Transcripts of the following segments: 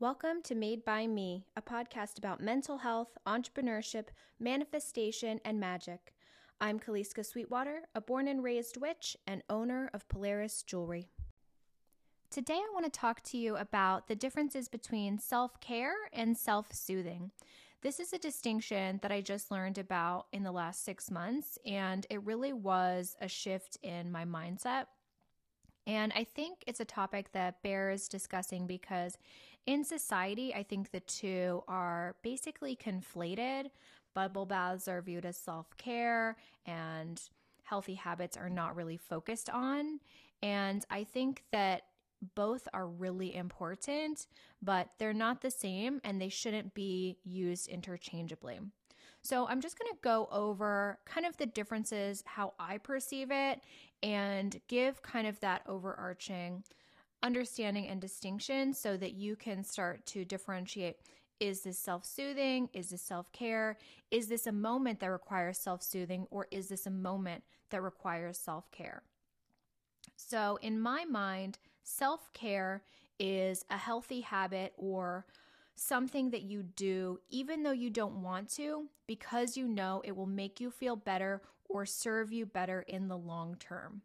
Welcome to Made by Me, a podcast about mental health, entrepreneurship, manifestation, and magic. I'm Kaliska Sweetwater, a born and raised witch and owner of Polaris Jewelry. Today, I want to talk to you about the differences between self care and self soothing. This is a distinction that I just learned about in the last six months, and it really was a shift in my mindset. And I think it's a topic that bears discussing because in society, I think the two are basically conflated. Bubble baths are viewed as self care, and healthy habits are not really focused on. And I think that both are really important, but they're not the same and they shouldn't be used interchangeably. So, I'm just going to go over kind of the differences, how I perceive it, and give kind of that overarching understanding and distinction so that you can start to differentiate is this self soothing? Is this self care? Is this a moment that requires self soothing? Or is this a moment that requires self care? So, in my mind, self care is a healthy habit or something that you do even though you don't want to because you know it will make you feel better or serve you better in the long term.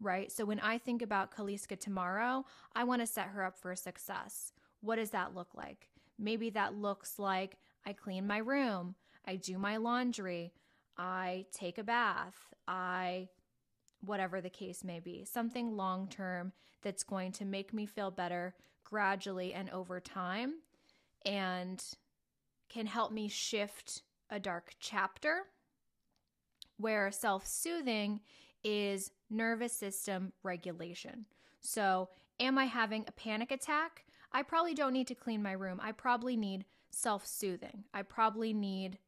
Right? So when I think about Kaliska tomorrow, I want to set her up for success. What does that look like? Maybe that looks like I clean my room, I do my laundry, I take a bath, I whatever the case may be, something long term that's going to make me feel better gradually and over time and can help me shift a dark chapter. Where self soothing is nervous system regulation. So, am I having a panic attack? I probably don't need to clean my room. I probably need self soothing. I probably need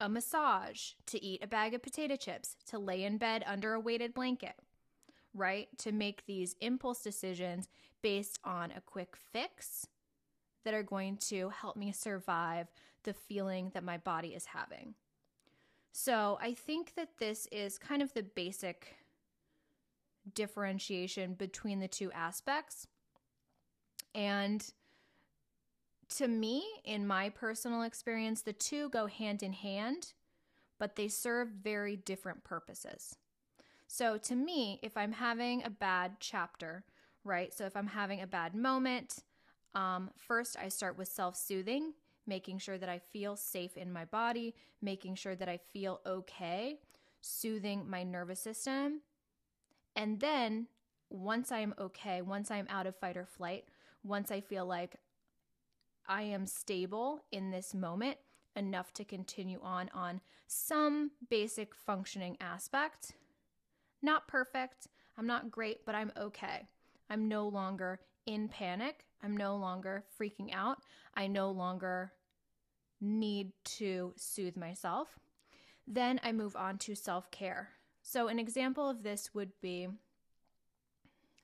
a massage, to eat a bag of potato chips, to lay in bed under a weighted blanket, right? To make these impulse decisions based on a quick fix that are going to help me survive the feeling that my body is having. So I think that this is kind of the basic differentiation between the two aspects. And to me, in my personal experience, the two go hand in hand, but they serve very different purposes. So to me, if I'm having a bad chapter, right? So if I'm having a bad moment, um, first I start with self soothing, making sure that I feel safe in my body, making sure that I feel okay, soothing my nervous system. And then once I'm okay, once I'm out of fight or flight, once I feel like I am stable in this moment enough to continue on on some basic functioning aspect. Not perfect. I'm not great, but I'm okay. I'm no longer in panic. I'm no longer freaking out. I no longer need to soothe myself. Then I move on to self care. So, an example of this would be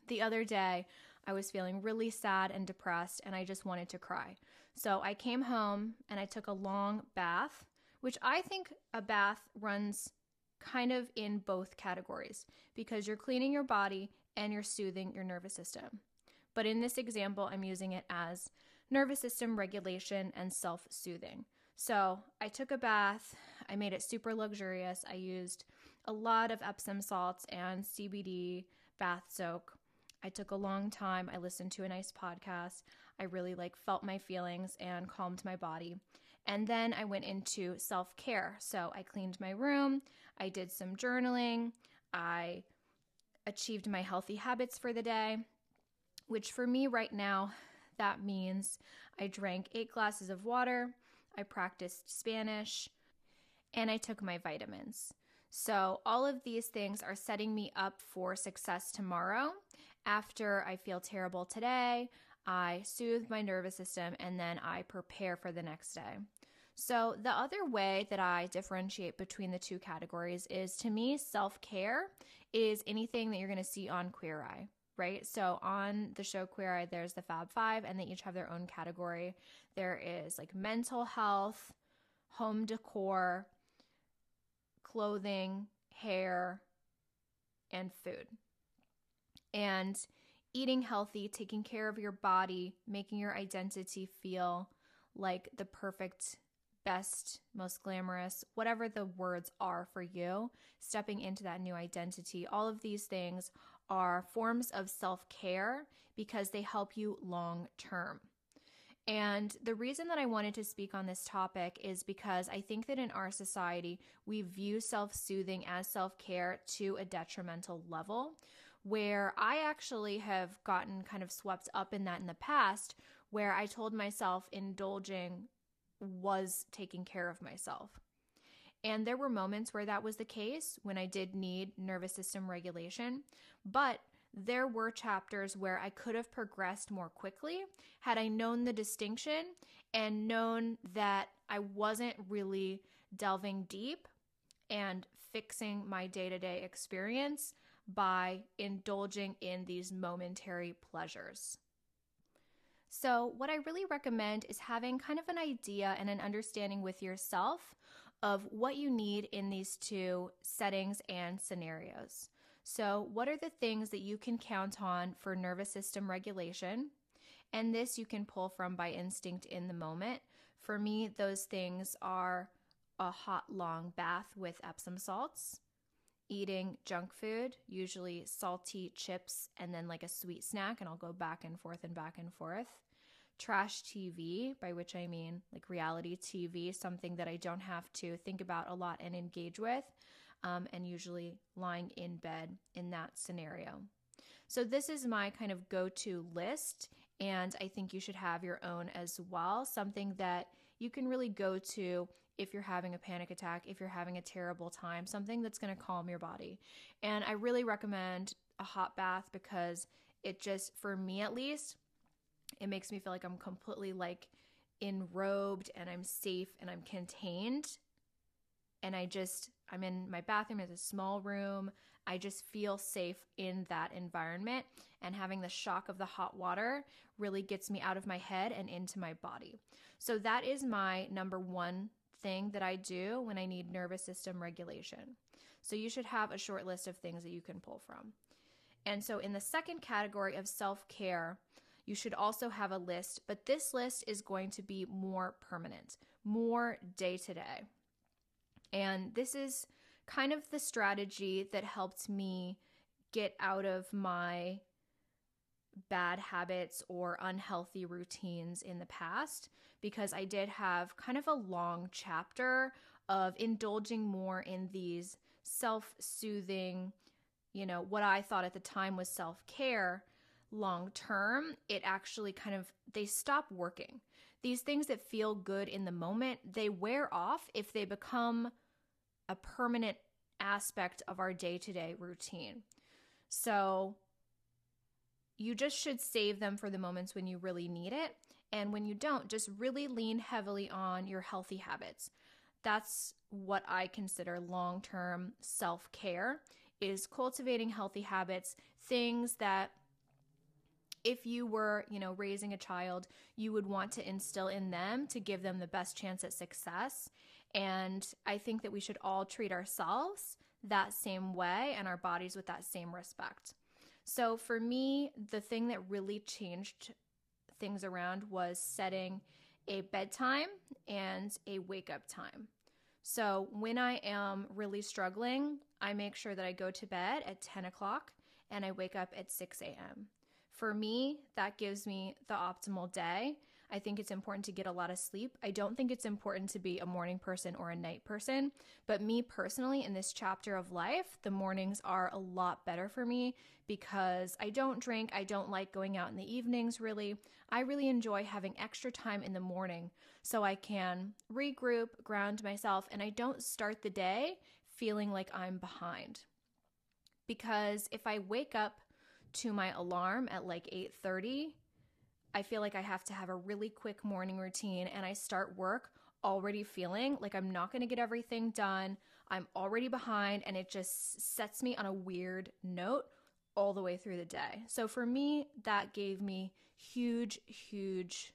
the other day, I was feeling really sad and depressed, and I just wanted to cry. So I came home and I took a long bath, which I think a bath runs kind of in both categories because you're cleaning your body and you're soothing your nervous system. But in this example, I'm using it as nervous system regulation and self soothing. So I took a bath, I made it super luxurious. I used a lot of Epsom salts and CBD bath soak. I took a long time. I listened to a nice podcast. I really like felt my feelings and calmed my body. And then I went into self-care. So I cleaned my room, I did some journaling, I achieved my healthy habits for the day, which for me right now that means I drank 8 glasses of water, I practiced Spanish, and I took my vitamins. So, all of these things are setting me up for success tomorrow after I feel terrible today, I soothe my nervous system and then I prepare for the next day. So, the other way that I differentiate between the two categories is to me, self care is anything that you're going to see on Queer Eye, right? So, on the show Queer Eye, there's the Fab Five, and they each have their own category. There is like mental health, home decor, clothing, hair, and food. And eating healthy, taking care of your body, making your identity feel like the perfect, best, most glamorous, whatever the words are for you, stepping into that new identity. All of these things are forms of self care because they help you long term. And the reason that I wanted to speak on this topic is because I think that in our society, we view self soothing as self care to a detrimental level. Where I actually have gotten kind of swept up in that in the past, where I told myself indulging was taking care of myself. And there were moments where that was the case when I did need nervous system regulation. But there were chapters where I could have progressed more quickly had I known the distinction and known that I wasn't really delving deep and fixing my day to day experience by indulging in these momentary pleasures. So, what I really recommend is having kind of an idea and an understanding with yourself of what you need in these two settings and scenarios. So, what are the things that you can count on for nervous system regulation? And this you can pull from by instinct in the moment. For me, those things are a hot, long bath with Epsom salts, eating junk food, usually salty chips, and then like a sweet snack, and I'll go back and forth and back and forth. Trash TV, by which I mean like reality TV, something that I don't have to think about a lot and engage with um, and usually lying in bed in that scenario. So, this is my kind of go to list, and I think you should have your own as well. Something that you can really go to if you're having a panic attack, if you're having a terrible time, something that's going to calm your body. And I really recommend a hot bath because it just, for me at least, it makes me feel like I'm completely like enrobed and I'm safe and I'm contained. And I just, I'm in my bathroom, it's a small room. I just feel safe in that environment. And having the shock of the hot water really gets me out of my head and into my body. So, that is my number one thing that I do when I need nervous system regulation. So, you should have a short list of things that you can pull from. And so, in the second category of self care, you should also have a list, but this list is going to be more permanent, more day to day. And this is kind of the strategy that helped me get out of my bad habits or unhealthy routines in the past because I did have kind of a long chapter of indulging more in these self soothing, you know, what I thought at the time was self care. Long term, it actually kind of they stop working. These things that feel good in the moment, they wear off if they become a permanent aspect of our day to day routine. So you just should save them for the moments when you really need it. And when you don't, just really lean heavily on your healthy habits. That's what I consider long term self care is cultivating healthy habits, things that if you were, you know, raising a child, you would want to instill in them to give them the best chance at success. And I think that we should all treat ourselves that same way and our bodies with that same respect. So for me, the thing that really changed things around was setting a bedtime and a wake up time. So when I am really struggling, I make sure that I go to bed at 10 o'clock and I wake up at 6 a.m. For me, that gives me the optimal day I think it's important to get a lot of sleep. I don't think it's important to be a morning person or a night person, but me personally, in this chapter of life, the mornings are a lot better for me because I don't drink. I don't like going out in the evenings, really. I really enjoy having extra time in the morning so I can regroup, ground myself, and I don't start the day feeling like I'm behind. Because if I wake up to my alarm at like 8:30, I feel like I have to have a really quick morning routine and I start work already feeling like I'm not going to get everything done. I'm already behind and it just sets me on a weird note all the way through the day. So for me, that gave me huge, huge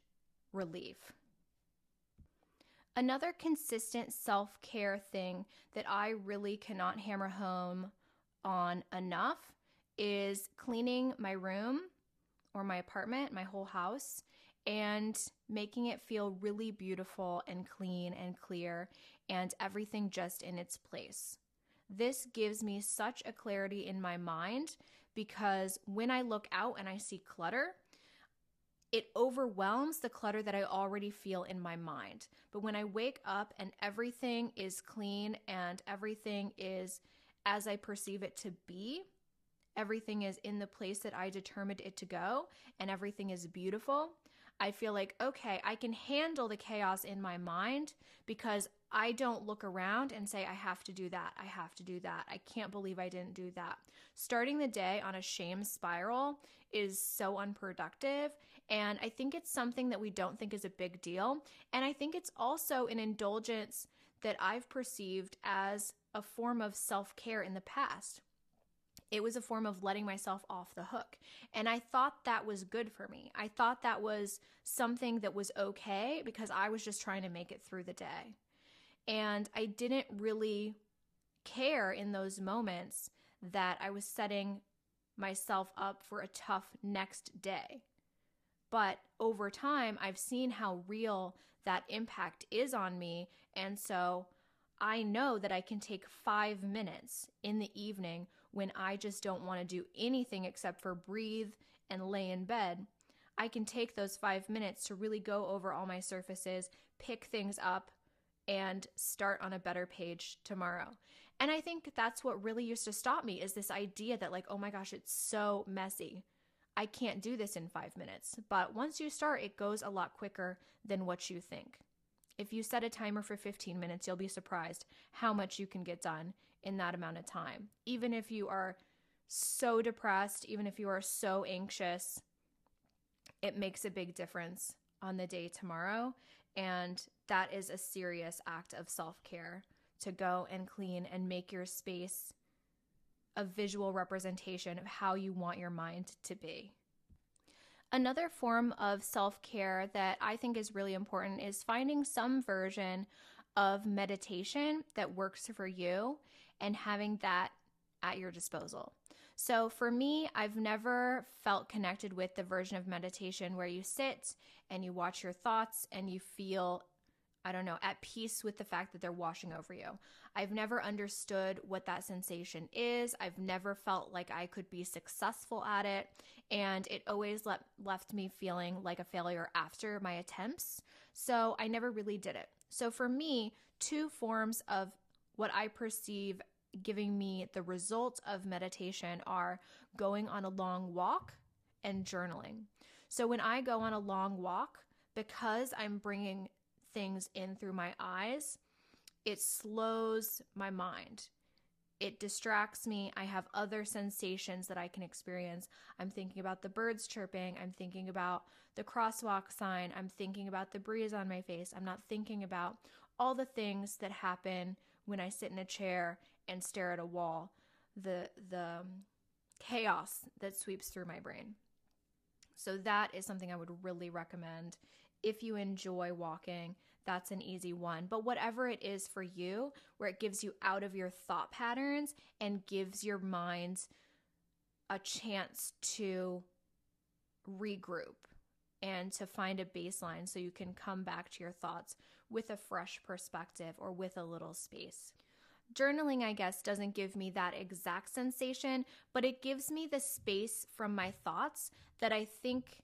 relief. Another consistent self care thing that I really cannot hammer home on enough is cleaning my room or my apartment, my whole house, and making it feel really beautiful and clean and clear and everything just in its place. This gives me such a clarity in my mind because when I look out and I see clutter, it overwhelms the clutter that I already feel in my mind. But when I wake up and everything is clean and everything is as I perceive it to be, everything is in the place that I determined it to go, and everything is beautiful, I feel like, okay, I can handle the chaos in my mind because I don't look around and say, I have to do that. I have to do that. I can't believe I didn't do that. Starting the day on a shame spiral is so unproductive. And I think it's something that we don't think is a big deal. And I think it's also an indulgence that I've perceived as a form of self care in the past. It was a form of letting myself off the hook. And I thought that was good for me. I thought that was something that was okay because I was just trying to make it through the day. And I didn't really care in those moments that I was setting myself up for a tough next day. But over time, I've seen how real that impact is on me. And so I know that I can take five minutes in the evening when I just don't want to do anything except for breathe and lay in bed, I can take those five minutes to really go over all my surfaces, pick things up, and start on a better page tomorrow. And I think that's what really used to stop me is this idea that, like, oh my gosh, it's so messy. I can't do this in five minutes. But once you start, it goes a lot quicker than what you think. If you set a timer for 15 minutes, you'll be surprised how much you can get done in that amount of time. Even if you are so depressed, even if you are so anxious, it makes a big difference on the day tomorrow. And that is a serious act of self care to go and clean and make your space a visual representation of how you want your mind to be. Another form of self care that I think is really important is finding some version of meditation that works for you and having that at your disposal. So for me, I've never felt connected with the version of meditation where you sit and you watch your thoughts and you feel, I don't know, at peace with the fact that they're washing over you. I've never understood what that sensation is. I've never felt like I could be successful at it. And it always le- left me feeling like a failure after my attempts. So I never really did it. So for me, two forms of what I perceive giving me the results of meditation are going on a long walk and journaling. So when I go on a long walk, because I'm bringing things in through my eyes, it slows my mind. It distracts me. I have other sensations that I can experience. I'm thinking about the birds chirping. I'm thinking about the crosswalk sign. I'm thinking about the breeze on my face. I'm not thinking about all the things that happen when I sit in a chair and stare at a wall, the the chaos that sweeps through my brain. So that is something I would really recommend if you enjoy walking. That's an easy one. But whatever it is for you, where it gives you out of your thought patterns and gives your mind a chance to regroup and to find a baseline so you can come back to your thoughts with a fresh perspective or with a little space. Journaling, I guess, doesn't give me that exact sensation, but it gives me the space from my thoughts that I think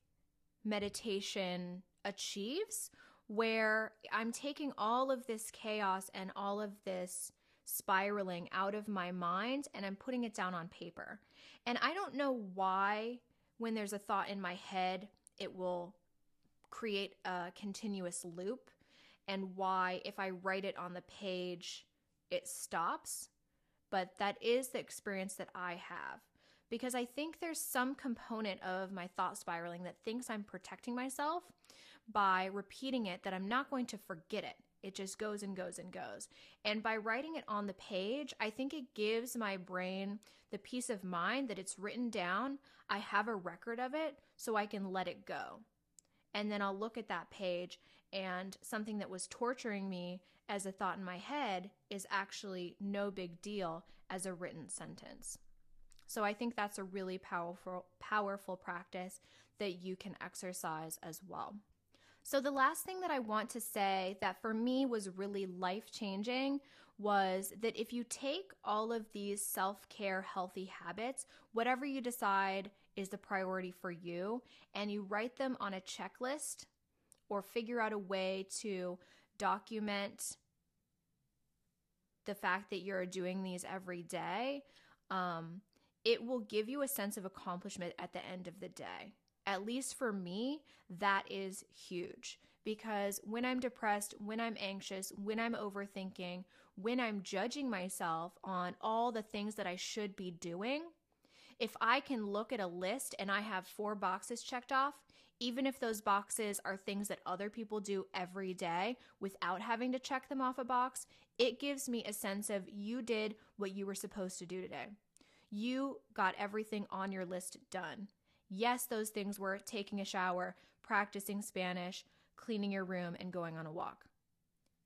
meditation achieves, where I'm taking all of this chaos and all of this spiraling out of my mind and I'm putting it down on paper. And I don't know why, when there's a thought in my head, it will create a continuous loop, and why, if I write it on the page, it stops. But that is the experience that I have because I think there's some component of my thought spiraling that thinks I'm protecting myself by repeating it that I'm not going to forget it. It just goes and goes and goes. And by writing it on the page, I think it gives my brain the peace of mind that it's written down. I have a record of it so I can let it go. And then I'll look at that page, and something that was torturing me as a thought in my head is actually no big deal as a written sentence. So I think that's a really powerful powerful practice that you can exercise as well. So, the last thing that I want to say that for me was really life changing was that if you take all of these self care healthy habits, whatever you decide is the priority for you, and you write them on a checklist or figure out a way to document the fact that you're doing these every day, um, it will give you a sense of accomplishment at the end of the day. At least for me, that is huge because when I'm depressed, when I'm anxious, when I'm overthinking, when I'm judging myself on all the things that I should be doing, if I can look at a list and I have four boxes checked off, even if those boxes are things that other people do every day without having to check them off a box, it gives me a sense of you did what you were supposed to do today. You got everything on your list done. Yes, those things were taking a shower, practicing Spanish, cleaning your room, and going on a walk.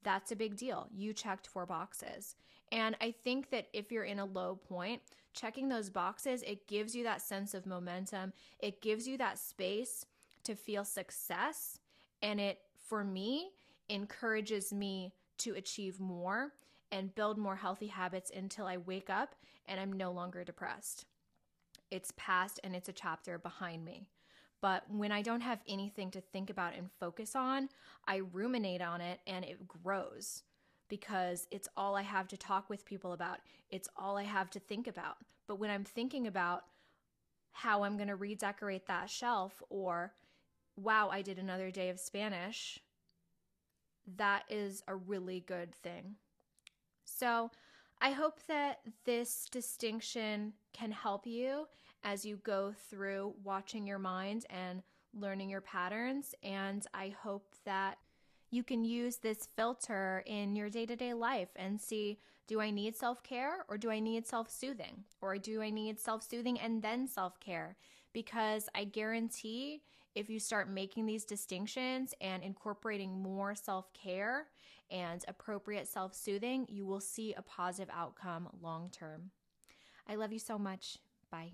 That's a big deal. You checked four boxes. And I think that if you're in a low point, checking those boxes, it gives you that sense of momentum. It gives you that space to feel success. And it, for me, encourages me to achieve more and build more healthy habits until I wake up and I'm no longer depressed it's past and it's a chapter behind me. But when I don't have anything to think about and focus on, I ruminate on it and it grows because it's all I have to talk with people about. It's all I have to think about. But when I'm thinking about how I'm going to redecorate that shelf or, wow, I did another day of Spanish, that is a really good thing. So I hope that this distinction can help you as you go through watching your mind and learning your patterns. And I hope that you can use this filter in your day to day life and see do I need self care or do I need self soothing? Or do I need self soothing and then self care? Because I guarantee if you start making these distinctions and incorporating more self care and appropriate self soothing, you will see a positive outcome long term. I love you so much. Bye.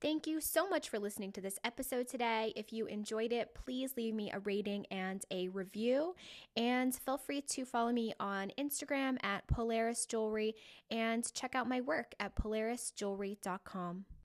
Thank you so much for listening to this episode today. If you enjoyed it, please leave me a rating and a review. And feel free to follow me on Instagram at Polaris Jewelry and check out my work at polarisjewelry.com.